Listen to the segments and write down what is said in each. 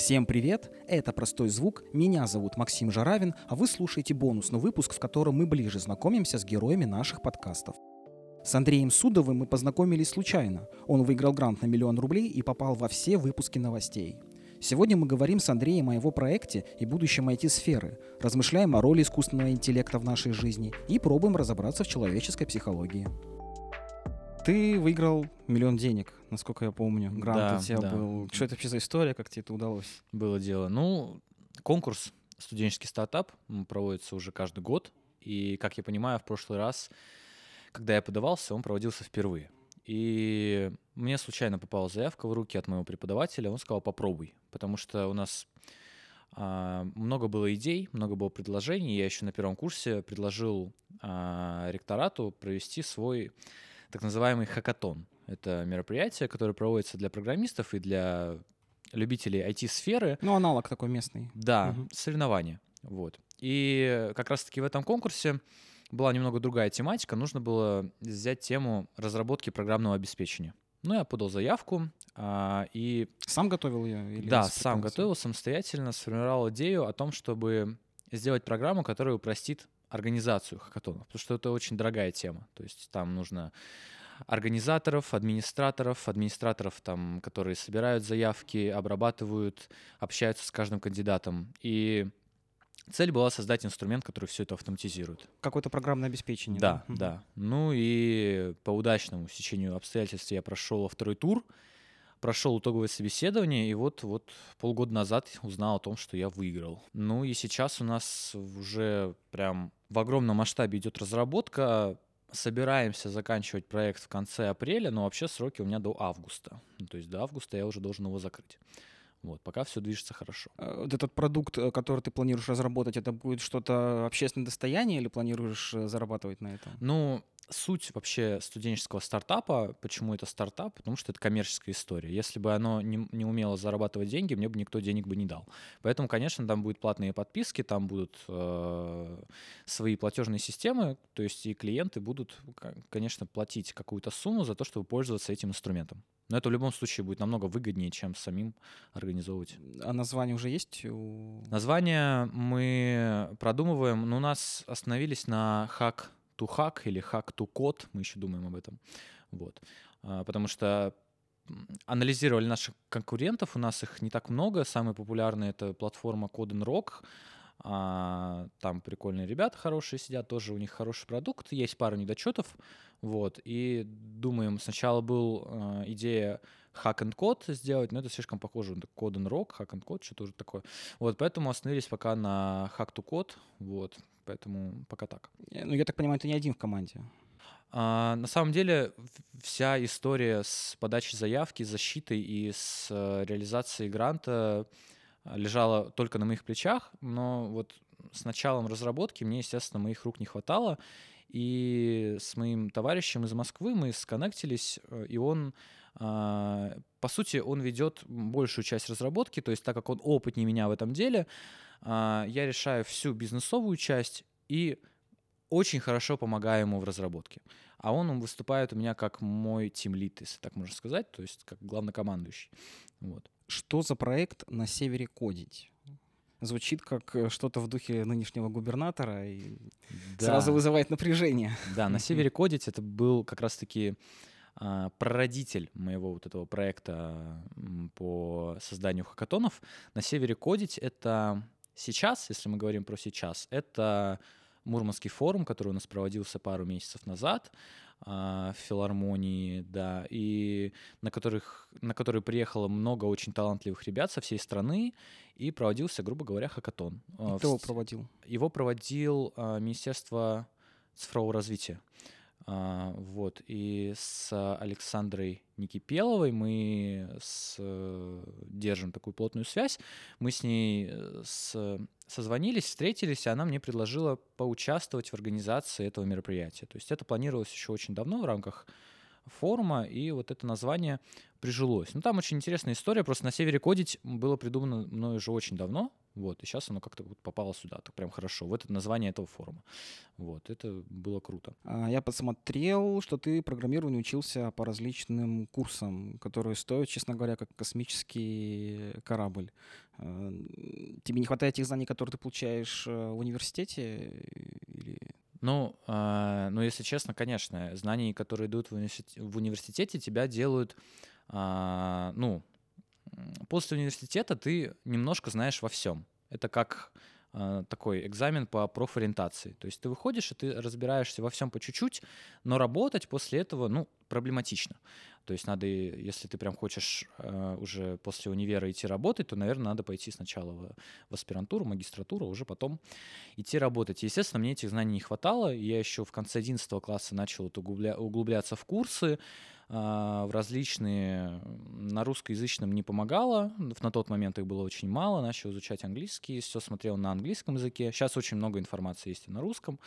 Всем привет! Это «Простой звук», меня зовут Максим Жаравин, а вы слушаете бонусный выпуск, в котором мы ближе знакомимся с героями наших подкастов. С Андреем Судовым мы познакомились случайно. Он выиграл грант на миллион рублей и попал во все выпуски новостей. Сегодня мы говорим с Андреем о его проекте и будущем IT-сферы, размышляем о роли искусственного интеллекта в нашей жизни и пробуем разобраться в человеческой психологии. Ты выиграл миллион денег, насколько я помню. Грант Да, у тебя да. был. Что это вообще за история, как тебе это удалось? Было дело. Ну, конкурс «Студенческий стартап» проводится уже каждый год. И, как я понимаю, в прошлый раз, когда я подавался, он проводился впервые. И мне случайно попала заявка в руки от моего преподавателя. Он сказал, попробуй. Потому что у нас а, много было идей, много было предложений. Я еще на первом курсе предложил а, ректорату провести свой так называемый хакатон. Это мероприятие, которое проводится для программистов и для любителей IT-сферы. Ну, аналог такой местный. Да, Мгм. соревнования. Вот. И как раз-таки в этом конкурсе была немного другая тематика. Нужно было взять тему разработки программного обеспечения. Ну, я подал заявку, а, и Сам готовил ее? Или да, сам готовил самостоятельно, сформировал идею о том, чтобы сделать программу, которая упростит организацию хакатонов, потому что это очень дорогая тема. То есть там нужно организаторов, администраторов, администраторов, там, которые собирают заявки, обрабатывают, общаются с каждым кандидатом. И цель была создать инструмент, который все это автоматизирует. Какое-то программное обеспечение. Да, Мгм. да. Ну и по удачному стечению обстоятельств я прошел второй тур, прошел итоговое собеседование, и вот, вот полгода назад узнал о том, что я выиграл. Ну и сейчас у нас уже прям в огромном масштабе идет разработка. Собираемся заканчивать проект в конце апреля, но вообще сроки у меня до августа. Ну, то есть до августа я уже должен его закрыть. Вот, пока все движется хорошо. Э, Вот этот продукт, э, который ты планируешь разработать, это будет что-то общественное достояние или планируешь э, зарабатывать на этом? Ну, суть вообще студенческого стартапа, почему это стартап? Потому что это коммерческая история. Если бы оно не, не умело зарабатывать деньги, мне бы никто денег бы не дал. Поэтому, конечно, там будут платные подписки, там будут э, свои платежные системы, то есть и клиенты будут, конечно, платить какую-то сумму за то, чтобы пользоваться этим инструментом. Но это в любом случае будет намного выгоднее, чем самим организовывать. А название уже есть. Название мы продумываем, но у нас остановились на hack to hack или hack to code, мы еще думаем об этом. Вот. А, Потому что анализировали наших конкурентов, у нас их не так много, самый популярный это платформа Code Rock, А, там прикольные ребята хорошие сидят, тоже у них хороший продукт, есть пара недочетов, вот, и думаем, сначала был э, идея hack and code сделать, но это слишком похоже на Code and Rock, hack and code, что-то уже такое. Вот, поэтому остановились пока на hack to code, вот, поэтому пока так. Э, Ну, я так понимаю, ты не один в команде. А, на самом деле вся история с подачей заявки, защитой и с э, реализацией гранта а, лежала только на моих плечах, но вот с началом разработки мне, естественно, моих рук не хватало, и с моим товарищем из Москвы мы сконнектились, э, и он, по сути, он ведет большую часть разработки, то есть так как он опытнее меня в этом деле, а, я решаю всю бизнесовую часть и очень хорошо помогаю ему в разработке. А он выступает у меня как мой тимлит, если так можно сказать, то есть как главнокомандующий. Вот. Что за проект на севере кодить? Звучит как э, что-то в духе нынешнего губернатора и сразу вызывает напряжение. Да, на севере кодить это был как раз-таки а, прародитель моего вот этого проекта по созданию хакатонов. На севере кодить это сейчас, если мы говорим про сейчас, это Мурманский форум, который у нас проводился пару месяцев назад а, в филармонии, да, и на, которых, на который приехало много очень талантливых ребят со всей страны, и проводился, грубо говоря, хакатон. А, Кто его проводил? его проводил а, Министерство цифрового развития. А, вот. И с Александрой Никипеловой мы с, э, держим такую плотную связь. Мы с ней э, с- созвонились, встретились, и она мне предложила поучаствовать в организации этого мероприятия. То есть это планировалось еще очень давно в рамках форума, и вот это название прижилось. Ну, там очень интересная история, просто на севере кодить было придумано мной уже очень давно, вот, и сейчас оно как-то вот попало сюда, так прям хорошо, в это название этого форума. Вот, это было круто. А, я посмотрел, что ты программированию учился по различным курсам, которые стоят, честно говоря, как космический корабль. А, тебе не хватает тех знаний, которые ты получаешь э, в университете? Или... Ну, э, ну, если честно, конечно, знания, которые идут в, университете, в университете, тебя делают, э, ну, после университета ты немножко знаешь во всем. Это как э, такой экзамен по профориентации. То есть ты выходишь, и ты разбираешься во всем по чуть-чуть, но работать после этого, ну, проблематично. То есть надо, если ты прям хочешь э, уже после универа идти работать, то, наверное, надо пойти сначала в, в аспирантуру, магистратуру, а уже потом идти работать. естественно, мне этих знаний не хватало. Я еще в конце 11 класса начал вот углубля, углубляться в курсы, а, в различные, на русскоязычном не помогало, на тот момент их было очень мало, начал изучать английский, все смотрел на английском языке, сейчас очень много информации есть и на русском,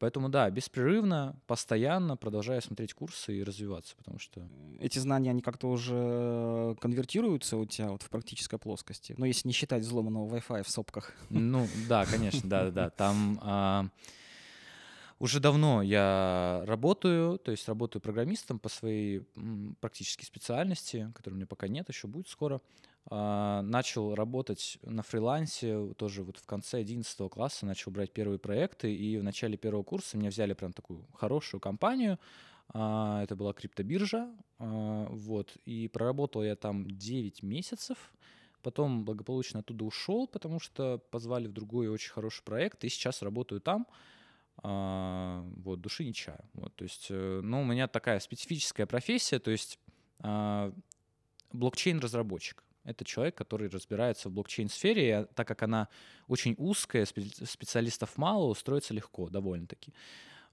Поэтому да, беспрерывно, постоянно продолжаю смотреть курсы и развиваться, потому что... Эти знания, они как-то уже конвертируются у тебя вот в практической плоскости? Ну, если не считать взломанного Wi-Fi в сопках. Ну, да, конечно, да-да-да. Там... А, уже давно я работаю, то есть работаю программистом по своей практически специальности, которой у меня пока нет, еще будет скоро. А, начал работать на фрилансе тоже вот в конце 11 класса, начал брать первые проекты, и в начале первого курса меня взяли прям такую хорошую компанию, а, это была криптобиржа, а, вот, и проработал я там 9 месяцев, потом благополучно оттуда ушел, потому что позвали в другой очень хороший проект, и сейчас работаю там, вот, души не чаю. Вот, то есть, э, ну, у меня такая специфическая профессия, то есть блокчейн-разработчик. Это человек, который разбирается в блокчейн-сфере, и так как она очень узкая, специалистов мало, устроиться легко довольно-таки.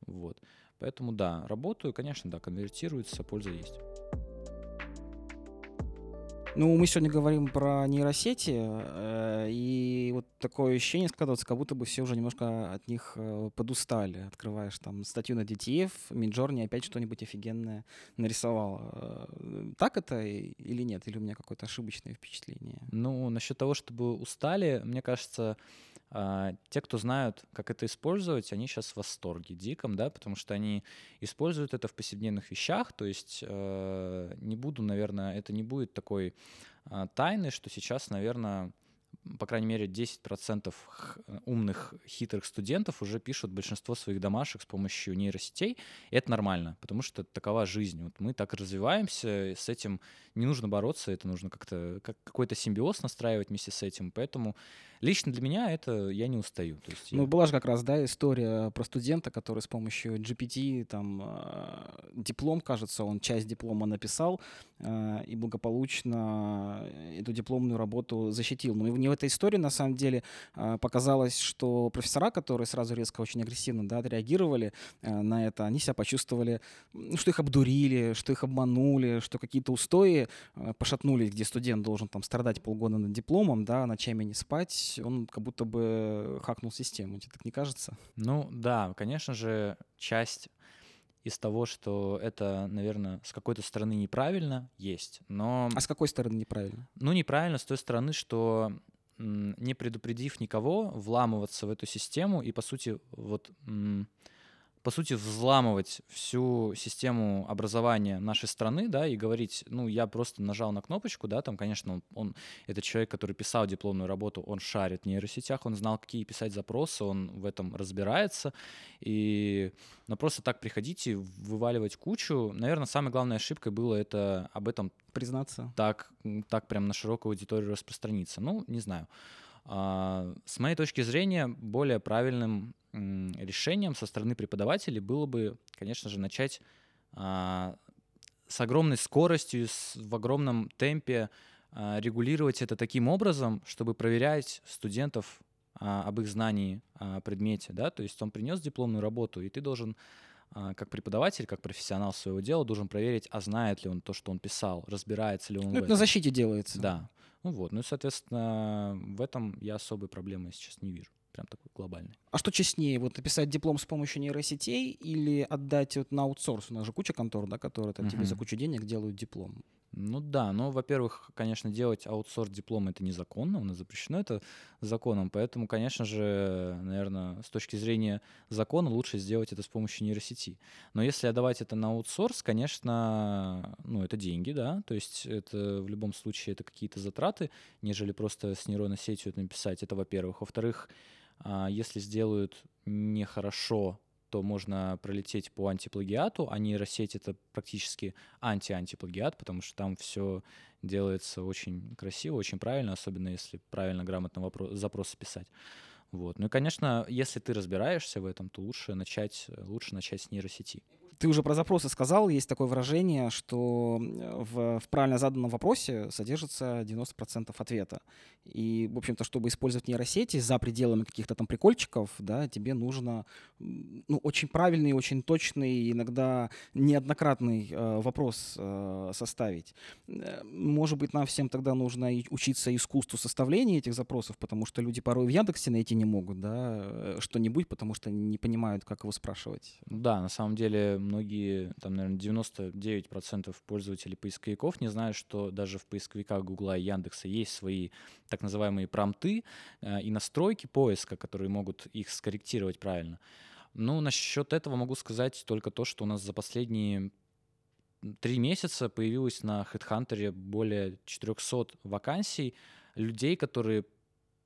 Вот. Поэтому да, работаю, конечно, да, конвертируется, польза есть. Ну, мы сегодня говорим про нейросети, э, и вот такое ощущение складывается, как будто бы все уже немножко от них э, подустали. Открываешь там статью на DTF, Midjourney опять что-нибудь офигенное нарисовал. Э, так это или нет? Или у меня какое-то ошибочное впечатление? Ну, насчет того, чтобы устали, мне кажется, те, кто знают, как это использовать, они сейчас в восторге диком, да, потому что они используют это в повседневных вещах, то есть э, не буду, наверное, это не будет такой э, тайны, что сейчас, наверное, по крайней мере, 10% умных, хитрых студентов уже пишут большинство своих домашек с помощью нейросетей. И это нормально, потому что такова жизнь. Вот мы так развиваемся, с этим не нужно бороться, это нужно как-то как какой-то симбиоз настраивать вместе с этим. Поэтому лично для меня это я не устаю. То есть ну, я... была же как раз, да, история про студента, который с помощью GPT, там, э, диплом, кажется, он часть диплома написал э, и благополучно эту дипломную работу защитил. Но не в этой истории, на самом деле, э, показалось, что профессора, которые сразу резко очень агрессивно да, отреагировали на это, они себя почувствовали, что их обдурили, что их обманули, что какие-то устои пошатнулись, где студент должен там страдать полгода над дипломом, да, ночами не спать, он как будто бы хакнул систему. Тебе так не кажется? Ну да, конечно же, часть из того, что это, наверное, с какой-то стороны неправильно, есть. Но... А с какой стороны неправильно? Ну, неправильно с той стороны, что не предупредив никого, вламываться в эту систему и, по сути, вот по сути, взламывать всю систему образования нашей страны, да, и говорить, ну, я просто нажал на кнопочку, да, там, конечно, он, он это человек, который писал дипломную работу, он шарит в нейросетях, он знал, какие писать запросы, он в этом разбирается, и, но просто так приходить и вываливать кучу, наверное, самой главной ошибкой было это об этом признаться, так, так прям на широкую аудиторию распространиться, ну, не знаю. А, с моей точки зрения, более правильным решением со стороны преподавателей было бы, конечно же, начать а, с огромной скоростью, в огромном темпе а, регулировать это таким образом, чтобы проверять студентов об их знании о предмете. Да? То есть он принес дипломную работу, и ты должен как преподаватель, как профессионал своего дела, должен проверить, а знает ли он то, что он писал, разбирается ли он. Ну, это на защите делается. Да. Ну вот, ну и, соответственно, в этом я особой проблемы сейчас не вижу прям такой глобальный. А что честнее, вот написать диплом с помощью нейросетей или отдать вот на аутсорс? У нас же куча контор, да, которые там, тебе за кучу денег делают диплом. Ну да, но, во-первых, конечно, делать аутсорс диплом это незаконно, у нас запрещено это законом, поэтому, конечно же, наверное, с точки зрения закона лучше сделать это с помощью нейросети. Но если отдавать это на аутсорс, конечно, ну это деньги, да, то есть это в любом случае это какие-то затраты, нежели просто с нейронной сетью это написать, это во-первых. Во-вторых, а, если сделают нехорошо то можно пролететь по антиплагиату, а нейросеть — это практически анти-антиплагиат, потому что там все делается очень красиво, очень правильно, особенно если правильно, грамотно вопрос, запросы писать. Вот. Ну и, конечно, если ты разбираешься в этом, то лучше начать, лучше начать с нейросети. Ты уже про запросы сказал, есть такое выражение, что в, в правильно заданном вопросе содержится 90% ответа. И, в общем-то, чтобы использовать нейросети за пределами каких-то там прикольчиков, да, тебе нужно ну, очень правильный, очень точный, иногда неоднократный э, вопрос э, составить. Э, может быть, нам всем тогда нужно учиться искусству составления этих запросов, потому что люди порой в Яндексе найти не могут, да, э, что-нибудь, потому что не понимают, как его спрашивать. Да, на самом деле многие, там, наверное, 99% пользователей поисковиков не знают, что даже в поисковиках Гугла и Яндекса есть свои так называемые промты э, и настройки поиска, которые могут их скорректировать правильно. Ну, насчет этого могу сказать только то, что у нас за последние три месяца появилось на HeadHunter более 400 вакансий людей, которые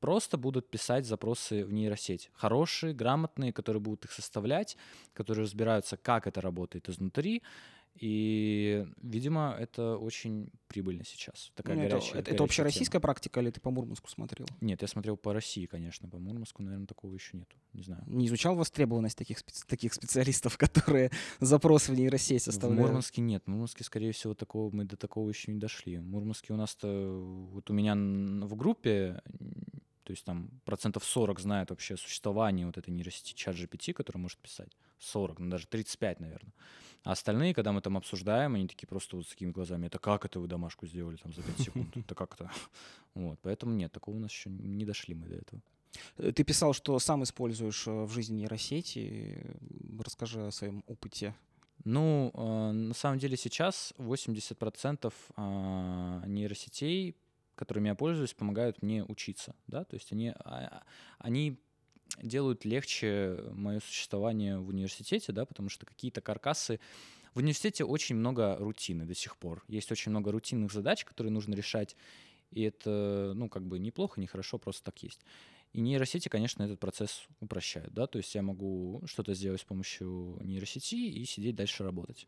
просто будут писать запросы в нейросеть. Хорошие, грамотные, которые будут их составлять, которые разбираются, как это работает изнутри. И, видимо, это очень прибыльно сейчас. Такая ну, горячая, это, горячая это общероссийская тема. практика или ты по Мурманску смотрел? Нет, я смотрел по России, конечно. По Мурманску, наверное, такого еще нету. Не знаю. Не изучал востребованность таких, специ- таких специалистов, которые запросы в нейросеть составляют? В Мурманске нет. В Мурманске, скорее всего, такого, мы до такого еще не дошли. В Мурманске у нас-то... Вот у меня в группе то есть там процентов 40 знают вообще о существовании вот этой нейросети чат GPT, который может писать. 40, ну даже 35, наверное. А остальные, когда мы там обсуждаем, они такие просто вот с такими глазами, это как это вы домашку сделали там за 5 секунд? Это как то Вот, поэтому нет, такого у нас еще не дошли мы до этого. Ты писал, что сам используешь э, в жизни нейросети. Расскажи о своем опыте. Ну, э, на самом деле сейчас 80% э, нейросетей которыми я пользуюсь, помогают мне учиться, да, то есть они, а, они делают легче мое существование в университете, да, потому что какие-то каркасы в университете очень много рутины до сих пор. Есть очень много рутинных задач, которые нужно решать, и это, ну, как бы неплохо, не хорошо, просто так есть. И нейросети, конечно, этот процесс упрощают, да, то есть я могу что-то сделать с помощью нейросети и сидеть дальше работать.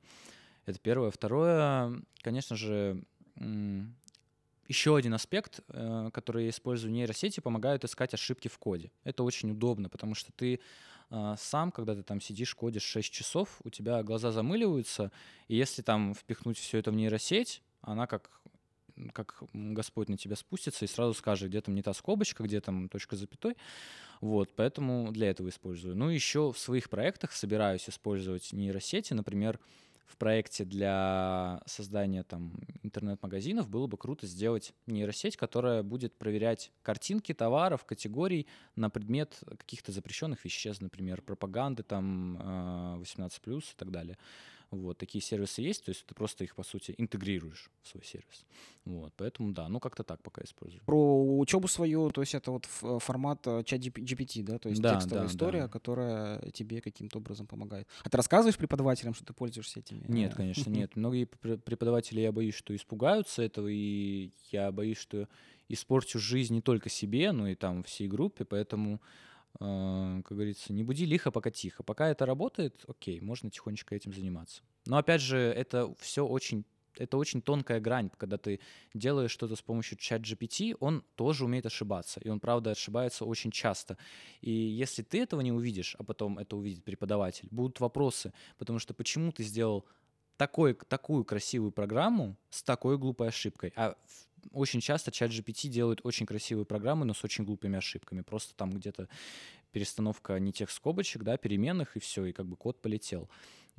Это первое. Второе, конечно же, еще один аспект, э, который я использую нейросети, помогают искать ошибки в коде. Это очень удобно, потому что ты э, сам, когда ты там сидишь, кодишь 6 часов, у тебя глаза замыливаются, и если там впихнуть все это в нейросеть, она как как Господь на тебя спустится и сразу скажет, где там не та скобочка, где там точка запятой. Вот, поэтому для этого использую. Ну, еще в своих проектах собираюсь использовать нейросети, например, в проекте для создания там интернет-магазинов было бы круто сделать нейросеть, которая будет проверять картинки товаров, категорий на предмет каких-то запрещенных веществ, например, пропаганды там 18+, э, и так далее. Вот, такие сервисы есть, то есть ты просто их, по сути, интегрируешь в свой сервис. Вот, поэтому да, ну как-то так пока использую. Про учебу свою, то есть это вот формат э, чат GPT, да, то есть да, текстовая да, история, да. которая тебе каким-то образом помогает. А ты рассказываешь преподавателям, что ты пользуешься этими? Нет, конечно, нет. Многие преподаватели, я боюсь, что испугаются этого, и я боюсь, что испорчу жизнь не только себе, но и там всей группе, поэтому как говорится, не буди лихо, пока тихо. Пока это работает, окей, можно тихонечко этим заниматься. Но опять же, это все очень это очень тонкая грань, когда ты делаешь что-то с помощью чат GPT, он тоже умеет ошибаться, и он, правда, ошибается очень часто. И если ты этого не увидишь, а потом это увидит преподаватель, будут вопросы, потому что почему ты сделал такой, такую красивую программу с такой глупой ошибкой, а очень часто чат GPT делает очень красивые программы, но с очень глупыми ошибками. Просто там где-то перестановка не тех скобочек, да, переменных, и все, и как бы код полетел.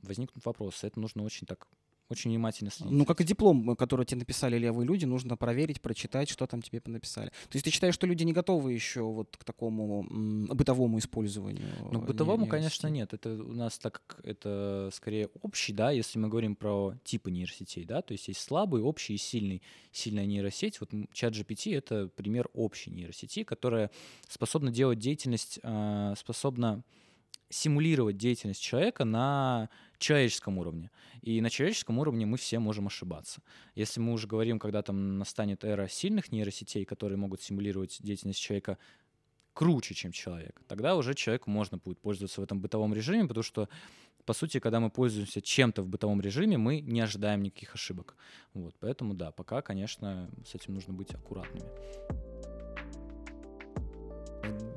Возникнут вопросы. Это нужно очень так очень внимательно следить. Ну, как и диплом, э, который тебе написали левые люди, нужно проверить, прочитать, что там тебе написали. То есть ты считаешь, что люди не готовы еще вот к такому м, бытовому использованию? Ну, к бытовому, конечно, нет. Это у нас так как это скорее общий, да, если мы говорим про типы нейросетей, да, то есть есть слабый, общий и сильный. Сильная нейросеть, вот чат GPT — это пример общей нейросети, которая способна делать деятельность, а, способна симулировать деятельность человека на человеческом уровне. И на человеческом уровне мы все можем ошибаться. Если мы уже говорим, когда там настанет эра сильных нейросетей, которые могут симулировать деятельность человека круче, чем человек, тогда уже человеку можно будет пользоваться в этом бытовом режиме, потому что, по сути, когда мы пользуемся чем-то в бытовом режиме, мы не ожидаем никаких ошибок. Вот, поэтому да, пока, конечно, с этим нужно быть аккуратными.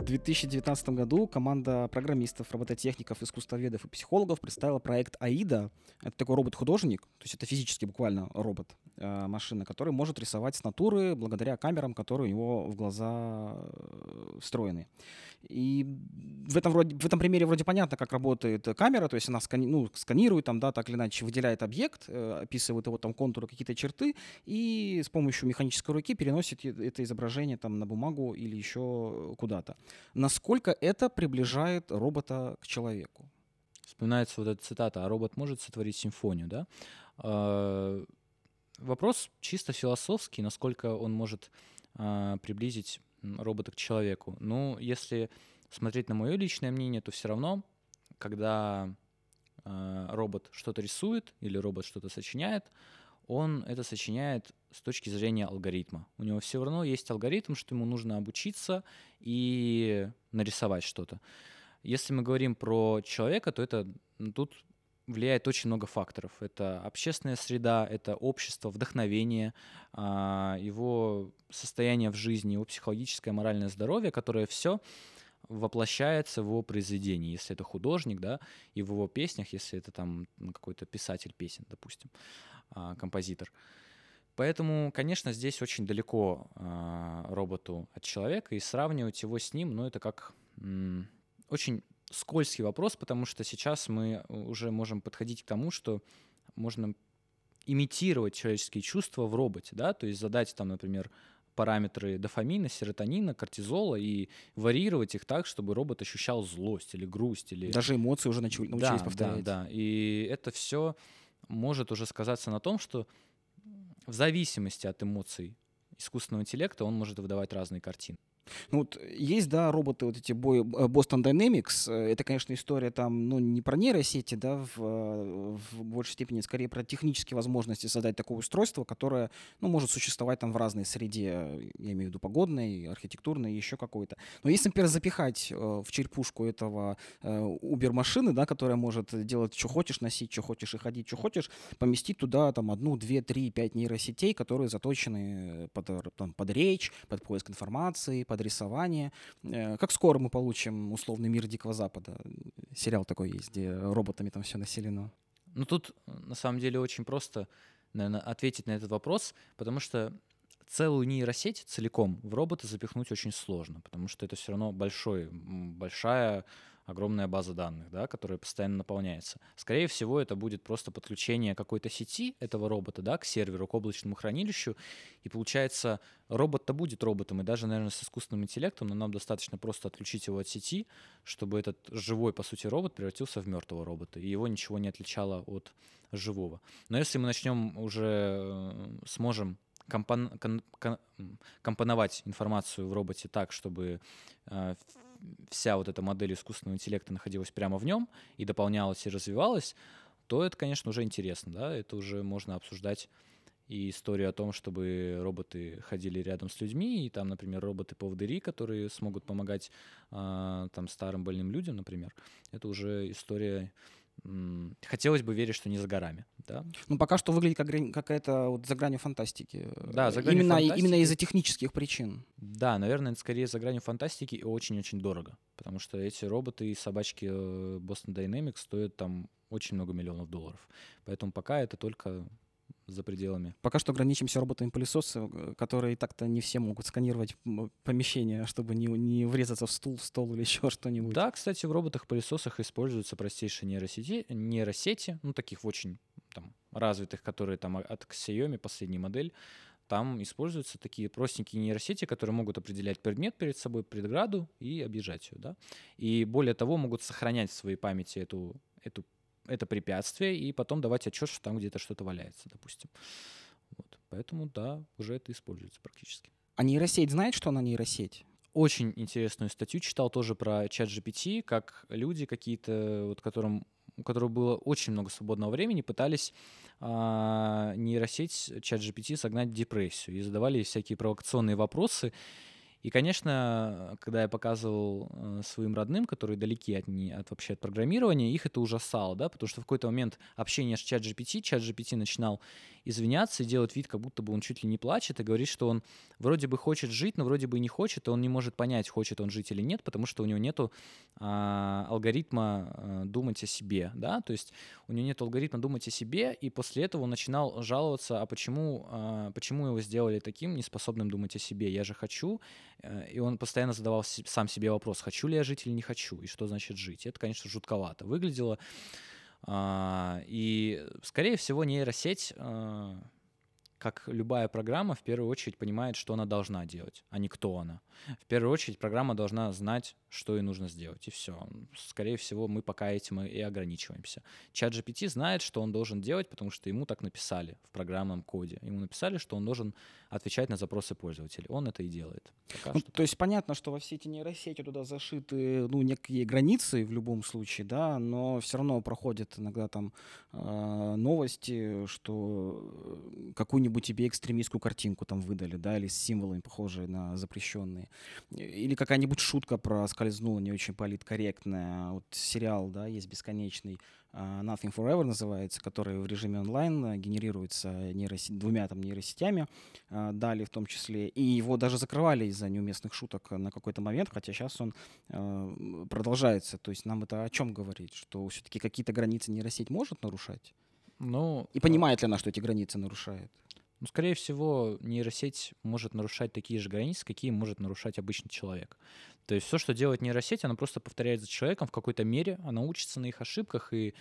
В 2019 году команда программистов, робототехников, искусствоведов и психологов представила проект AIDA. Это такой робот-художник, то есть это физически буквально робот, э, машина, который может рисовать с натуры благодаря камерам, которые у него в глаза э, встроены. И в этом, вроде, в этом примере вроде понятно, как работает камера, то есть она скани, ну, сканирует, там, да, так или иначе выделяет объект, э, описывает его там контуры, какие-то черты, и с помощью механической руки переносит это изображение там на бумагу или еще куда-то. Насколько это приближает робота к человеку? Вспоминается вот эта цитата, а робот может сотворить симфонию, да? А, вопрос чисто философский, насколько он может а, приблизить робота к человеку. Ну, если смотреть на мое личное мнение, то все равно, когда э, робот что-то рисует или робот что-то сочиняет, он это сочиняет с точки зрения алгоритма. У него все равно есть алгоритм, что ему нужно обучиться и нарисовать что-то. Если мы говорим про человека, то это тут влияет очень много факторов. Это общественная среда, это общество, вдохновение, а, его состояние в жизни, его психологическое, моральное здоровье, которое все воплощается в его произведении. Если это художник, да, и в его песнях, если это там какой-то писатель песен, допустим, а, композитор. Поэтому, конечно, здесь очень далеко а, роботу от человека, и сравнивать его с ним, ну, это как очень скользкий вопрос, потому что сейчас мы уже можем подходить к тому, что можно имитировать человеческие чувства в роботе, да, то есть задать там, например, параметры дофамина, серотонина, кортизола и варьировать их так, чтобы робот ощущал злость или грусть. Или... Даже эмоции уже научились да, повторять. Да, да, и это все может уже сказаться на том, что в зависимости от эмоций искусственного интеллекта он может выдавать разные картины. Ну вот есть, да, роботы, вот эти бой, э, Boston Dynamics, э, это, конечно, история там, ну, не про нейросети, да, в, э, в большей степени, скорее про технические возможности создать такое устройство, которое, ну, может существовать там в разной среде, я имею в виду погодной, архитектурной, еще какой-то. Но если, например, запихать в черепушку этого Uber-машины, да, которая может делать, что хочешь, носить, что хочешь и ходить, что хочешь, поместить туда там одну, две, три, пять нейросетей, которые заточены под, там, под речь, под поиск информации, под рисование. Э, как скоро мы получим условный мир Дикого Запада? Сериал такой есть, где роботами там все населено. Ну тут на самом деле очень просто, наверное, ответить на этот вопрос, потому что целую нейросеть целиком в робота запихнуть очень сложно, потому что это все равно большой, большая огромная база данных, да, которая постоянно наполняется. Скорее всего, это будет просто подключение какой-то сети этого робота да, к серверу, к облачному хранилищу, и получается, робот-то будет роботом, и даже, наверное, с искусственным интеллектом, но нам достаточно просто отключить его от сети, чтобы этот живой, по сути, робот превратился в мертвого робота, и его ничего не отличало от живого. Но если мы начнем уже, э, сможем компон, кон, кон, компоновать информацию в роботе так, чтобы э, вся вот эта модель искусственного интеллекта находилась прямо в нем и дополнялась и развивалась, то это, конечно, уже интересно, да, это уже можно обсуждать и историю о том, чтобы роботы ходили рядом с людьми, и там, например, роботы-поводыри, которые смогут помогать э, там старым больным людям, например, это уже история хотелось бы верить, что не за горами. Да? Ну, пока что выглядит как какая-то вот за гранью фантастики. Да, за гранью именно, фантастики. Именно из-за технических причин. Да, наверное, это скорее за гранью фантастики и очень-очень дорого. Потому что эти роботы и собачки э, Boston Dynamics стоят там очень много миллионов долларов. Поэтому пока это только за пределами. Пока что ограничимся роботами-пылесосами, э, которые так-то не все могут сканировать помещение, чтобы не, не врезаться в стул, в стол или еще что-нибудь. Да, кстати, в роботах-пылесосах используются простейшие нейросети, нейросети, ну, таких очень там, развитых, которые там от Xiaomi, последняя модель, там используются такие простенькие нейросети, которые могут определять предмет перед собой, преграду и объезжать ее, да. И более того, могут сохранять в своей памяти эту, эту, это препятствие и потом давать отчет, что там где-то что-то валяется, допустим. Вот. Поэтому, да, уже это используется практически. А нейросеть знает, что она нейросеть? Очень интересную статью читал тоже про чат GPT, как люди какие-то, вот которым у которого было очень много свободного времени, пытались а, нейросеть чат GPT согнать депрессию и задавали всякие провокационные вопросы. И, конечно, когда я показывал э, своим родным, которые далеки от, не, от вообще от программирования, их это ужасало, да, потому что в какой-то момент общение с чат GPT, чат GPT начинал извиняться и делать вид, как будто бы он чуть ли не плачет, и говорит, что он вроде бы хочет жить, но вроде бы и не хочет, и он не может понять, хочет он жить или нет, потому что у него нету а, алгоритма а, думать о себе, да, то есть у него нет алгоритма думать о себе, и после этого он начинал жаловаться, а почему, а, почему его сделали таким неспособным думать о себе, я же хочу, э, и он постоянно задавал сам себе вопрос, хочу ли я жить или не хочу, и что значит жить. Это, конечно, жутковато выглядело. А, и, скорее всего, нейросеть, а, как любая программа, в первую очередь понимает, что она должна делать, а не кто она. В первую очередь программа должна знать, что ей нужно сделать, и все. Скорее всего, мы пока этим и ограничиваемся. Чат GPT знает, что он должен делать, потому что ему так написали в программном коде. Ему написали, что он должен отвечать на запросы пользователей. Он это и делает. Ну, то есть понятно, что во все эти нейросети туда зашиты ну, некие границы в любом случае, да, но все равно проходят иногда там э, новости, что э, какую-нибудь тебе экстремистскую картинку там выдали, да, или с символами, похожие на запрещенные. Или какая-нибудь шутка проскользнула не очень политкорректная. Вот сериал, да, есть бесконечный а, Nothing Forever называется, который в режиме онлайн э, генерируется нейросеть, двумя там нейросетями, а, дали в том числе, и его даже закрывали из-за неуместных шуток на какой-то момент, хотя сейчас он э, продолжается. То есть нам это о чем говорит? Что все-таки какие-то границы нейросеть может нарушать? Ну, и понимает ли она, что эти границы нарушает? Ну, скорее всего, нейросеть может нарушать такие же границы, какие может нарушать обычный человек. То есть все, что делает нейросеть, она просто повторяет за человеком в какой-то мере, она учится на их ошибках, и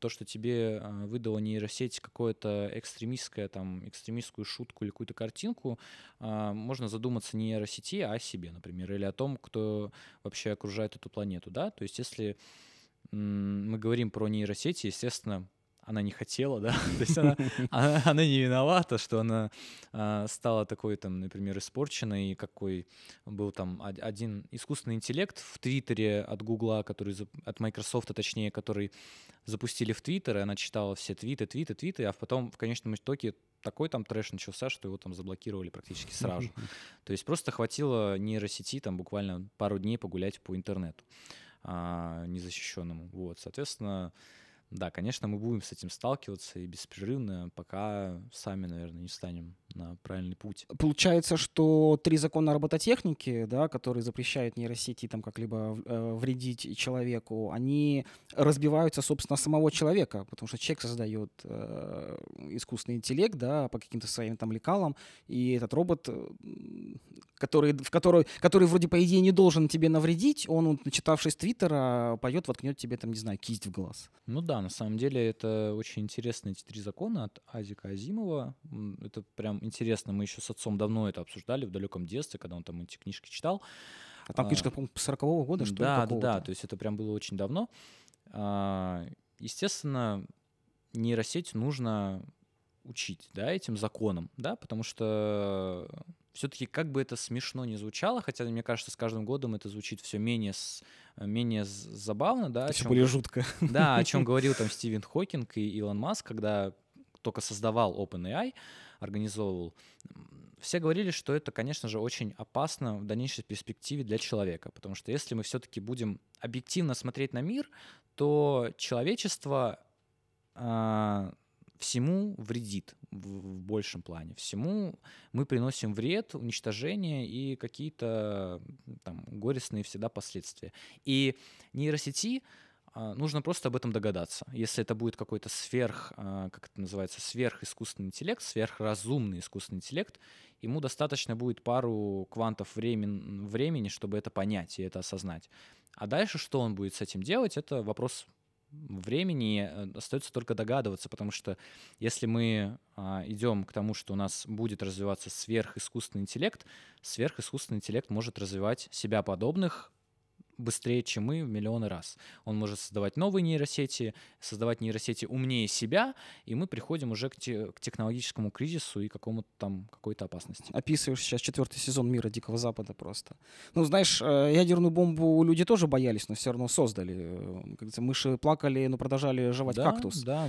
то, что тебе а, выдала нейросеть какое-то экстремистское, там, экстремистскую шутку или какую-то картинку, а, можно задуматься не о нейросети, а о себе, например, или о том, кто вообще окружает эту планету, да, то есть если мы говорим про нейросети, естественно, она не хотела, да, то есть она, она, она не виновата, что она а, стала такой, там, например, испорченной, какой был там один искусственный интеллект в Твиттере от Гугла, который, от Microsoft, точнее, который запустили в Твиттер, и она читала все твиты, твиты, твиты, а потом в конечном итоге такой там трэш начался, что его там заблокировали практически сразу. То есть просто хватило нейросети там буквально пару дней погулять по интернету а, незащищенному. Вот, соответственно, да, конечно, мы будем с этим сталкиваться и беспрерывно, пока сами, наверное, не станем на правильный путь. Получается, что три закона робототехники, да, которые запрещают нейросети там как-либо э, вредить человеку, они разбиваются, собственно, самого человека, потому что человек создает э, искусственный интеллект, да, по каким-то своим там лекалам, и этот робот, э, который, в который, который вроде по идее не должен тебе навредить, он, начитавшись Твиттера, пойдет, воткнет тебе там, не знаю, кисть в глаз. Ну да, на самом деле это очень интересные эти три закона от Азика Азимова. Это прям интересно. Мы еще с отцом давно это обсуждали в далеком детстве, когда он там эти книжки читал. А там книжка, по-моему, 40-го года, что да, ли? Да, да, то есть это прям было очень давно. А, естественно, нейросеть нужно учить, да, этим законам, да, потому что все-таки как бы это смешно не звучало, хотя мне кажется, с каждым годом это звучит все менее, менее забавно, да. Все более жутко. Да, о чем говорил там Стивен Хокинг и Илон Маск, когда только создавал OpenAI, организовывал, все говорили, что это, конечно же, очень опасно в дальнейшей перспективе для человека, потому что если мы все-таки будем объективно смотреть на мир, то человечество э, всему вредит в, большем плане. Всему мы приносим вред, уничтожение и какие-то там горестные всегда последствия. И нейросети а, нужно просто об этом догадаться. Если это будет какой-то сверх, а, как это называется, сверхискусственный интеллект, сверхразумный искусственный интеллект, ему достаточно будет пару квантов времени, времени, чтобы это понять и это осознать. А дальше что он будет с этим делать, это вопрос времени э, остается только догадываться, потому что если мы а, идем к тому, что у нас будет развиваться сверхискусственный интеллект, сверхискусственный интеллект может развивать себя подобных быстрее, чем мы в миллионы раз. Он может создавать новые нейросети, создавать нейросети умнее себя, и мы приходим уже к, те, к технологическому кризису и какому-то там какой-то опасности. Описываешь сейчас четвертый сезон мира Дикого Запада просто. Ну, знаешь, э, ядерную бомбу люди тоже боялись, но все равно создали. Э, как говорится, мыши плакали, но продолжали жевать да, кактус. Да,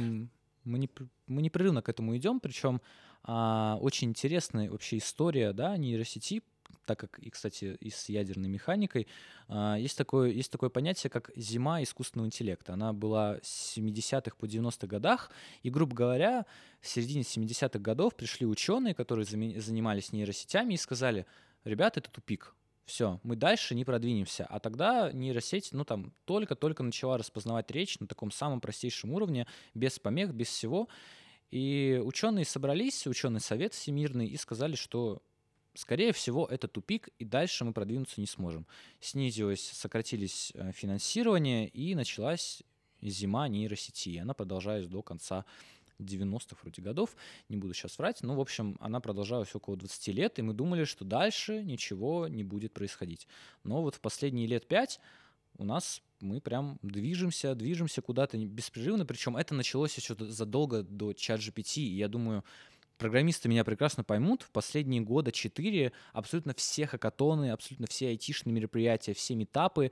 мы, не, мы непрерывно к этому идем, причем а, очень интересная вообще история да, нейросети так как и, кстати, и с ядерной механикой, а, есть такое, есть такое понятие, как зима искусственного интеллекта. Она была с 70-х по 90-х годах, и, грубо говоря, в середине 70-х годов пришли ученые, которые занимались нейросетями, и сказали, ребята, это тупик, все, мы дальше не продвинемся. А тогда нейросеть, ну там, только-только начала распознавать речь на таком самом простейшем уровне, без помех, без всего. И ученые собрались, ученый совет всемирный, и сказали, что Скорее всего, это тупик, и дальше мы продвинуться не сможем. Снизилось, сократились э, финансирование, и началась зима нейросети. Она продолжается до конца 90-х вроде годов, не буду сейчас врать, но, в общем, она продолжалась около 20 лет, и мы думали, что дальше ничего не будет происходить. Но вот в последние лет пять у нас мы прям движемся, движемся куда-то беспрерывно, причем это началось еще задолго до чат GPT, и я думаю, программисты меня прекрасно поймут, в последние года четыре абсолютно все хакатоны, абсолютно все айтишные мероприятия, все метапы,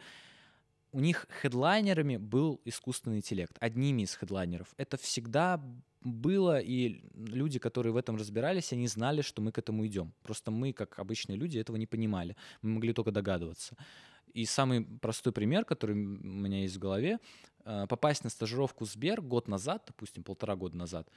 у них хедлайнерами был искусственный интеллект, одними из хедлайнеров. Это всегда было, и люди, которые в этом разбирались, они знали, что мы к этому идем. Просто мы, как обычные люди, этого не понимали. Мы могли только догадываться. И самый простой пример, который у меня есть в голове, э, попасть на стажировку в Сбер год назад, допустим, полтора года назад,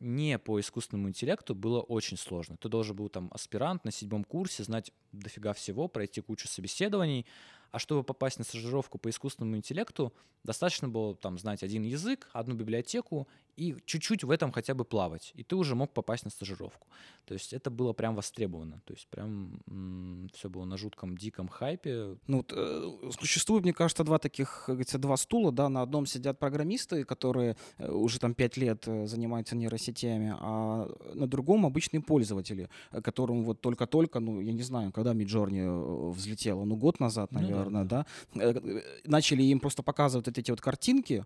не по искусственному интеллекту было очень сложно. Ты должен был там аспирант на седьмом курсе, знать дофига всего, пройти кучу собеседований, а чтобы попасть на стажировку по искусственному интеллекту, достаточно было там знать один язык, одну библиотеку и чуть-чуть в этом хотя бы плавать, и ты уже мог попасть на стажировку. То есть это было прям востребовано, то есть прям м- все было на жутком диком хайпе. Ну, э, существует, мне кажется, два таких, говорится, два стула, да, на одном сидят программисты, которые э, уже там пять лет э, занимаются нейросетями, а на другом обычные пользователи, которым вот только-только, ну, я не знаю, когда Midjourney взлетела, ну, год назад, наверное, ну, да, да. да, начали им просто показывать вот эти вот картинки,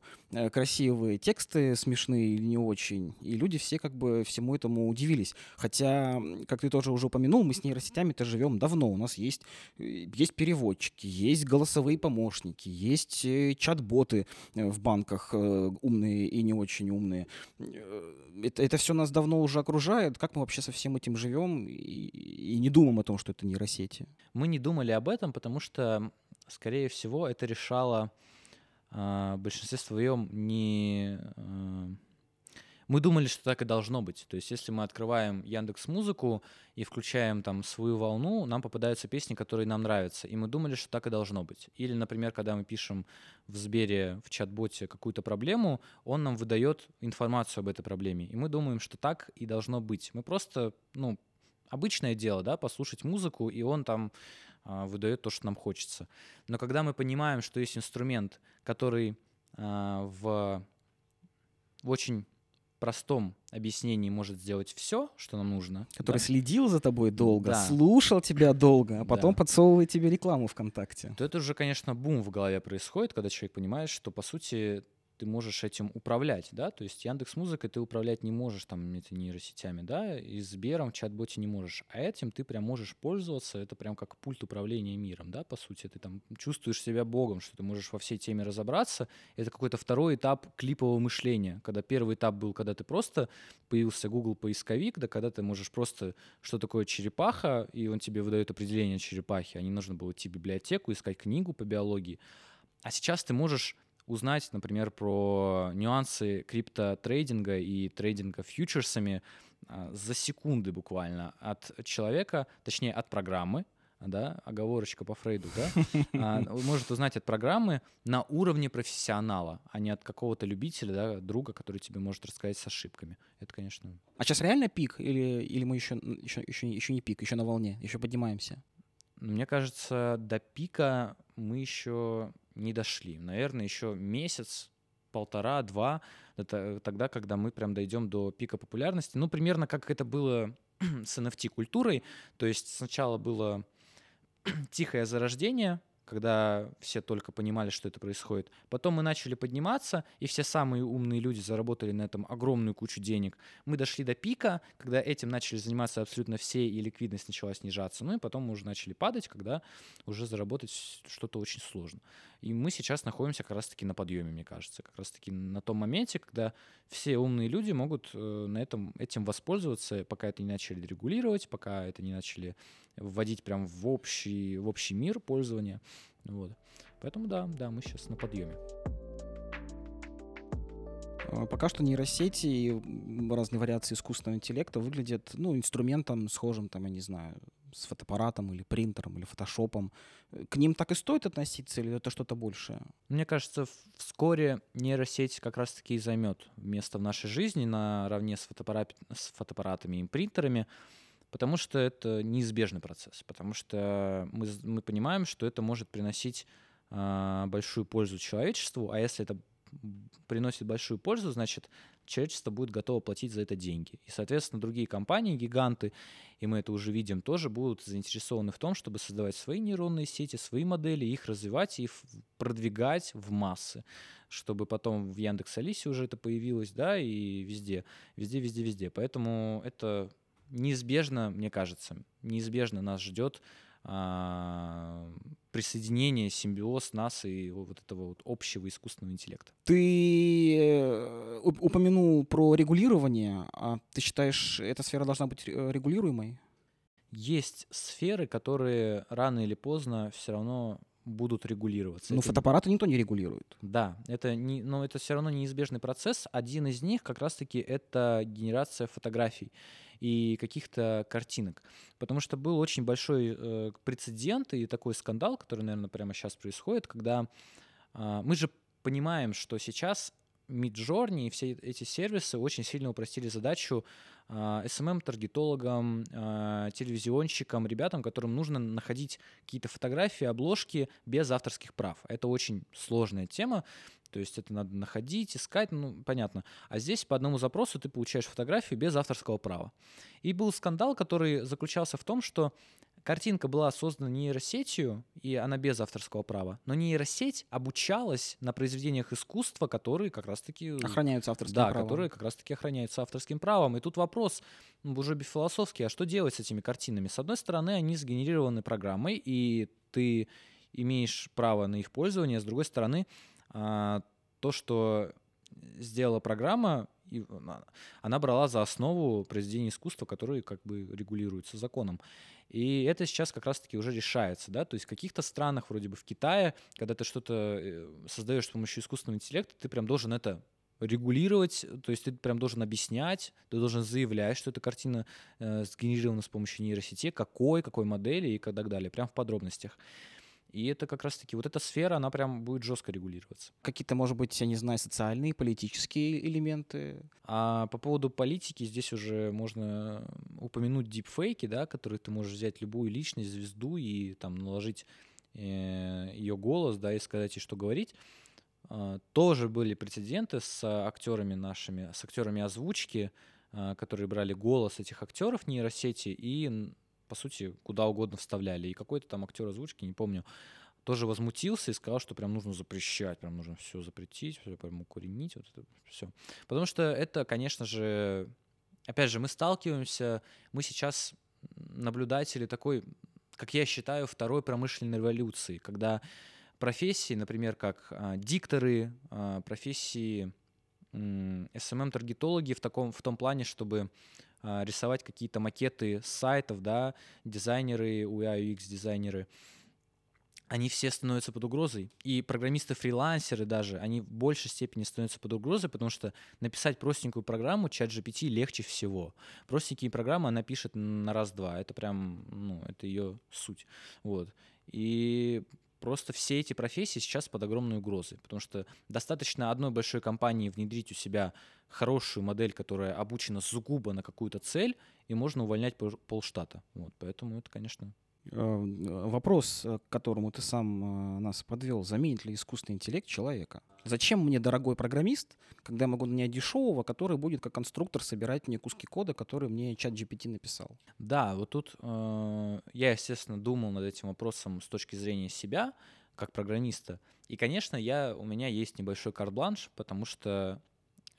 красивые тексты смешные, или не очень. И люди все как бы всему этому удивились. Хотя, как ты тоже уже упомянул, мы с нейросетями-то живем давно. У нас есть, э, есть переводчики, есть голосовые помощники, есть э, чат-боты э, в банках умные и не очень умные. Это, это все нас давно уже окружает. Как мы вообще со всем этим живем и, и не думаем о том, что это нейросети? Мы не думали об этом, потому что, скорее всего, это решало а, в большинстве своем не мы думали, что так и должно быть. То есть, если мы открываем Яндекс Музыку и включаем там свою волну, нам попадаются песни, которые нам нравятся. И мы думали, что так и должно быть. Или, например, когда мы пишем в Сбере, в чат-боте какую-то проблему, он нам выдает информацию об этой проблеме. И мы думаем, что так и должно быть. Мы просто, ну, обычное дело, да, послушать музыку, и он там а, выдает то, что нам хочется. Но когда мы понимаем, что есть инструмент, который а, в, в очень простом объяснении может сделать все, что нам нужно. Который да? следил за тобой долго, да. слушал тебя долго, а потом да. подсовывает тебе рекламу ВКонтакте. То это уже, конечно, бум в голове происходит, когда человек понимает, что, по сути, ты можешь этим управлять, да, то есть Яндекс Музыкой ты управлять не можешь там это нейросетями, да, и Сбером в чат-боте не можешь, а этим ты прям можешь пользоваться, это прям как пульт управления миром, да, по сути, ты там чувствуешь себя богом, что ты можешь во всей теме разобраться, это какой-то второй этап клипового мышления, когда первый этап был, когда ты просто появился Google поисковик, да, когда ты можешь просто, что такое черепаха, и он тебе выдает определение черепахи, а не нужно было идти в библиотеку, искать книгу по биологии, а сейчас ты можешь узнать, например, про нюансы криптотрейдинга и трейдинга фьючерсами а, за секунды буквально от человека, точнее от программы, да, оговорочка по Фрейду, да, а, может узнать от программы на уровне профессионала, а не от какого-то любителя, да, друга, который тебе может рассказать с ошибками. Это, конечно. А сейчас реально пик или, или мы еще, еще, еще, еще не пик, еще на волне, еще поднимаемся? Мне кажется, до пика мы еще не дошли. Наверное, еще месяц, полтора-два, это тогда, когда мы прям дойдем до пика популярности. Ну, примерно как это было с NFT-культурой. То есть сначала было тихое зарождение, когда все только понимали, что это происходит. Потом мы начали подниматься, и все самые умные люди заработали на этом огромную кучу денег. Мы дошли до пика, когда этим начали заниматься абсолютно все, и ликвидность начала снижаться. Ну и потом мы уже начали падать, когда уже заработать что-то очень сложно. И мы сейчас находимся как раз-таки на подъеме, мне кажется. Как раз-таки на том моменте, когда все умные люди могут э, на этом, этим воспользоваться, пока это не начали регулировать, пока это не начали вводить прям в общий, в общий мир пользования. Вот. Поэтому да, да, мы сейчас на подъеме. А, пока что нейросети и разные вариации искусственного интеллекта выглядят ну, инструментом, схожим, там, я не знаю, с фотоаппаратом или принтером или фотошопом. К ним так и стоит относиться или это что-то большее? Мне кажется, вскоре нейросеть как раз-таки и займет место в нашей жизни наравне с, фотоаппарат, с фотоаппаратами и принтерами. Потому что это неизбежный процесс, потому что мы, мы понимаем, что это может приносить э, большую пользу человечеству, а если это приносит большую пользу, значит, человечество будет готово платить за это деньги. И, соответственно, другие компании, гиганты, и мы это уже видим, тоже будут заинтересованы в том, чтобы создавать свои нейронные сети, свои модели, их развивать и продвигать в массы, чтобы потом в Яндекс Алисе уже это появилось, да, и везде, везде, везде, везде. Поэтому это неизбежно, мне кажется, неизбежно нас ждет а, присоединение, симбиоз нас и вот этого вот общего искусственного интеллекта. Ты э, упомянул про регулирование. А ты считаешь, эта сфера должна быть регулируемой? Есть сферы, которые рано или поздно все равно будут регулироваться. Это... фотоаппараты никто не регулирует. Да, это не, но это все равно неизбежный процесс. Один из них как раз-таки это генерация фотографий и каких-то картинок. Потому что был очень большой э, прецедент и такой скандал, который, наверное, прямо сейчас происходит, когда э, мы же понимаем, что сейчас Midjourney и все эти сервисы очень сильно упростили задачу SMM-таргетологам, э, телевизионщикам, ребятам, которым нужно находить какие-то фотографии, обложки без авторских прав. Это очень сложная тема, то есть это надо находить, искать, ну, понятно. А здесь по одному запросу ты получаешь фотографию без авторского права. И был скандал, который заключался в том, что картинка была создана нейросетью, и она без авторского права, но нейросеть обучалась на произведениях искусства, которые как раз-таки... Охраняются авторским да, правом. Да, которые как раз-таки охраняются авторским правом. И тут вопрос ну, уже философский, а что делать с этими картинами? С одной стороны, они сгенерированы программой, и ты имеешь право на их пользование, с другой стороны, то, что сделала программа, и она брала за основу произведения искусства, которые как бы регулируются законом. И это сейчас как раз-таки уже решается, да, то есть в каких-то странах, вроде бы в Китае, когда ты что-то э, создаешь с помощью искусственного интеллекта, ты прям должен это регулировать, то есть ты прям должен объяснять, ты должен заявлять, что эта картина э, сгенерирована с помощью нейросети, какой, какой модели и так далее, прям в подробностях. И это как раз-таки, вот эта сфера, она прям будет жестко регулироваться. Какие-то, может быть, я не знаю, социальные, политические элементы? А по поводу политики здесь уже можно упомянуть дипфейки, да, которые ты можешь взять любую личность, звезду и там наложить э, ее голос, да, и сказать ей, что говорить. А, тоже были прецеденты с актерами нашими, с актерами озвучки, а, которые брали голос этих актеров нейросети и по сути, куда угодно вставляли. И какой-то там актер озвучки, не помню, тоже возмутился и сказал, что прям нужно запрещать, прям нужно все запретить, все прям укоренить, вот это все. Потому что это, конечно же, опять же, мы сталкиваемся, мы сейчас наблюдатели такой, как я считаю, второй промышленной революции, когда профессии, например, как а, дикторы, а, профессии SMM-таргетологи в, таком, в том плане, чтобы рисовать какие-то макеты сайтов, да, дизайнеры, UI, UX дизайнеры, они все становятся под угрозой. И программисты-фрилансеры даже, они в большей степени становятся под угрозой, потому что написать простенькую программу чат GPT легче всего. Простенькие программы она пишет на раз-два. Это прям, ну, это ее суть. Вот. И просто все эти профессии сейчас под огромной угрозой, потому что достаточно одной большой компании внедрить у себя хорошую модель, которая обучена сугубо на какую-то цель, и можно увольнять полштата. Вот, поэтому это, конечно... Э, вопрос, к которому ты сам э, нас подвел, заменит ли искусственный интеллект человека? Зачем мне дорогой программист, когда я могу нанять дешевого, который будет как конструктор собирать мне куски кода, которые мне чат GPT написал? Да, вот тут э, я, естественно, думал над этим вопросом с точки зрения себя, как программиста. И, конечно, я, у меня есть небольшой карт-бланш, потому что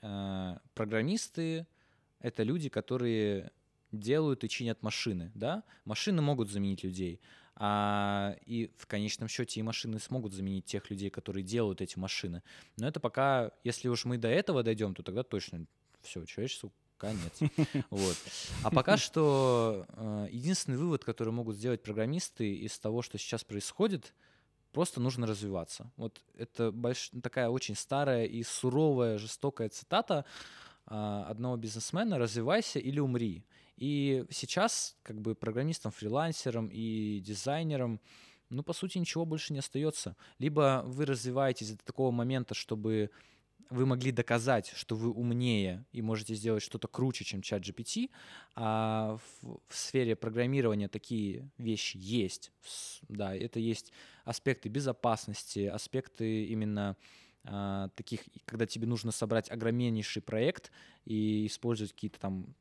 э, программисты — это люди, которые делают и чинят машины, да? Машины могут заменить людей, а, и в конечном счете и машины смогут заменить тех людей, которые делают эти машины. Но это пока, если уж мы до этого дойдем, то тогда точно все, человечеству конец. Вот. А пока что э, единственный вывод, который могут сделать программисты из того, что сейчас происходит, просто нужно развиваться. Вот это больш... такая очень старая и суровая, жестокая цитата э, одного бизнесмена «развивайся или умри». И сейчас как бы программистам, фрилансерам и дизайнерам, ну, по сути, ничего больше не остается. Либо вы развиваетесь до такого момента, чтобы вы могли доказать, что вы умнее и можете сделать что-то круче, чем чат GPT, а в, в сфере программирования такие вещи есть. Да, это есть аспекты безопасности, аспекты именно а, таких, когда тебе нужно собрать огромнейший проект и использовать какие-то там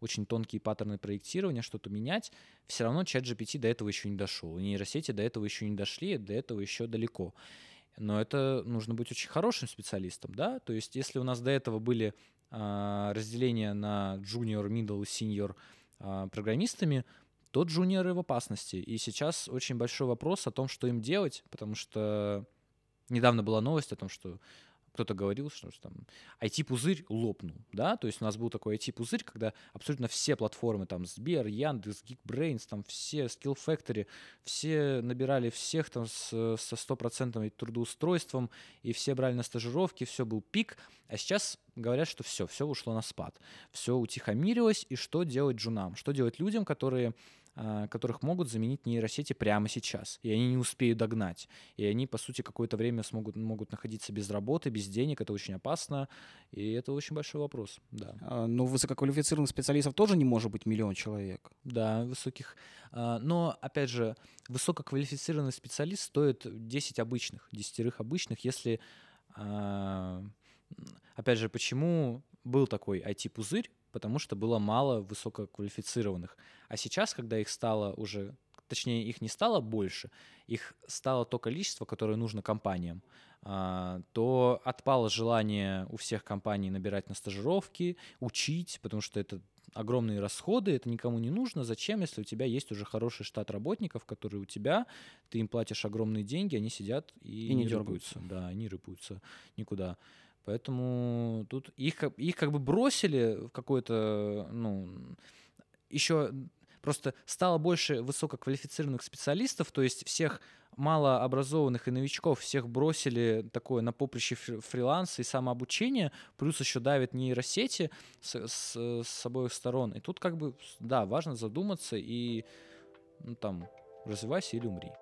очень тонкие паттерны проектирования, что-то менять, все равно чат GPT до этого еще не дошел. Нейросети до этого еще не дошли, до этого еще далеко. Но это нужно быть очень хорошим специалистом, да? То есть если у нас до этого были а, разделения на junior, middle и senior а, программистами, то джуниоры в опасности. И сейчас очень большой вопрос о том, что им делать, потому что недавно была новость о том, что кто-то говорил, что, что там IT-пузырь лопнул, да, то есть у нас был такой IT-пузырь, когда абсолютно все платформы, там, Сбер, Яндекс, Geekbrains, там, все, Skill Factory, все набирали всех там с, со стопроцентным трудоустройством, и все брали на стажировки, все был пик, а сейчас говорят, что все, все ушло на спад, все утихомирилось, и что делать джунам, что делать людям, которые которых могут заменить нейросети прямо сейчас, и они не успеют догнать. И они, по сути, какое-то время смогут, могут находиться без работы, без денег, это очень опасно, и это очень большой вопрос, да. А, но высококвалифицированных специалистов тоже не может быть миллион человек. Да, высоких. А, но, опять же, высококвалифицированный специалист стоит 10 обычных, десятерых обычных, если... Опять же, почему был такой IT-пузырь, потому что было мало высококвалифицированных. А сейчас, когда их стало уже, точнее, их не стало больше, их стало то количество, которое нужно компаниям, а, то отпало желание у всех компаний набирать на стажировки, учить, потому что это огромные расходы, это никому не нужно. Зачем, если у тебя есть уже хороший штат работников, которые у тебя, ты им платишь огромные деньги, они сидят и, и не, не дергаются. Да, они рыпаются никуда. Поэтому тут их, их как бы бросили в какой-то, ну, еще просто стало больше высококвалифицированных специалистов, то есть всех малообразованных и новичков всех бросили такое на поприще фриланса и самообучения, плюс еще давят нейросети с, с, с обоих сторон. И тут как бы, да, важно задуматься и ну, там развивайся или умри.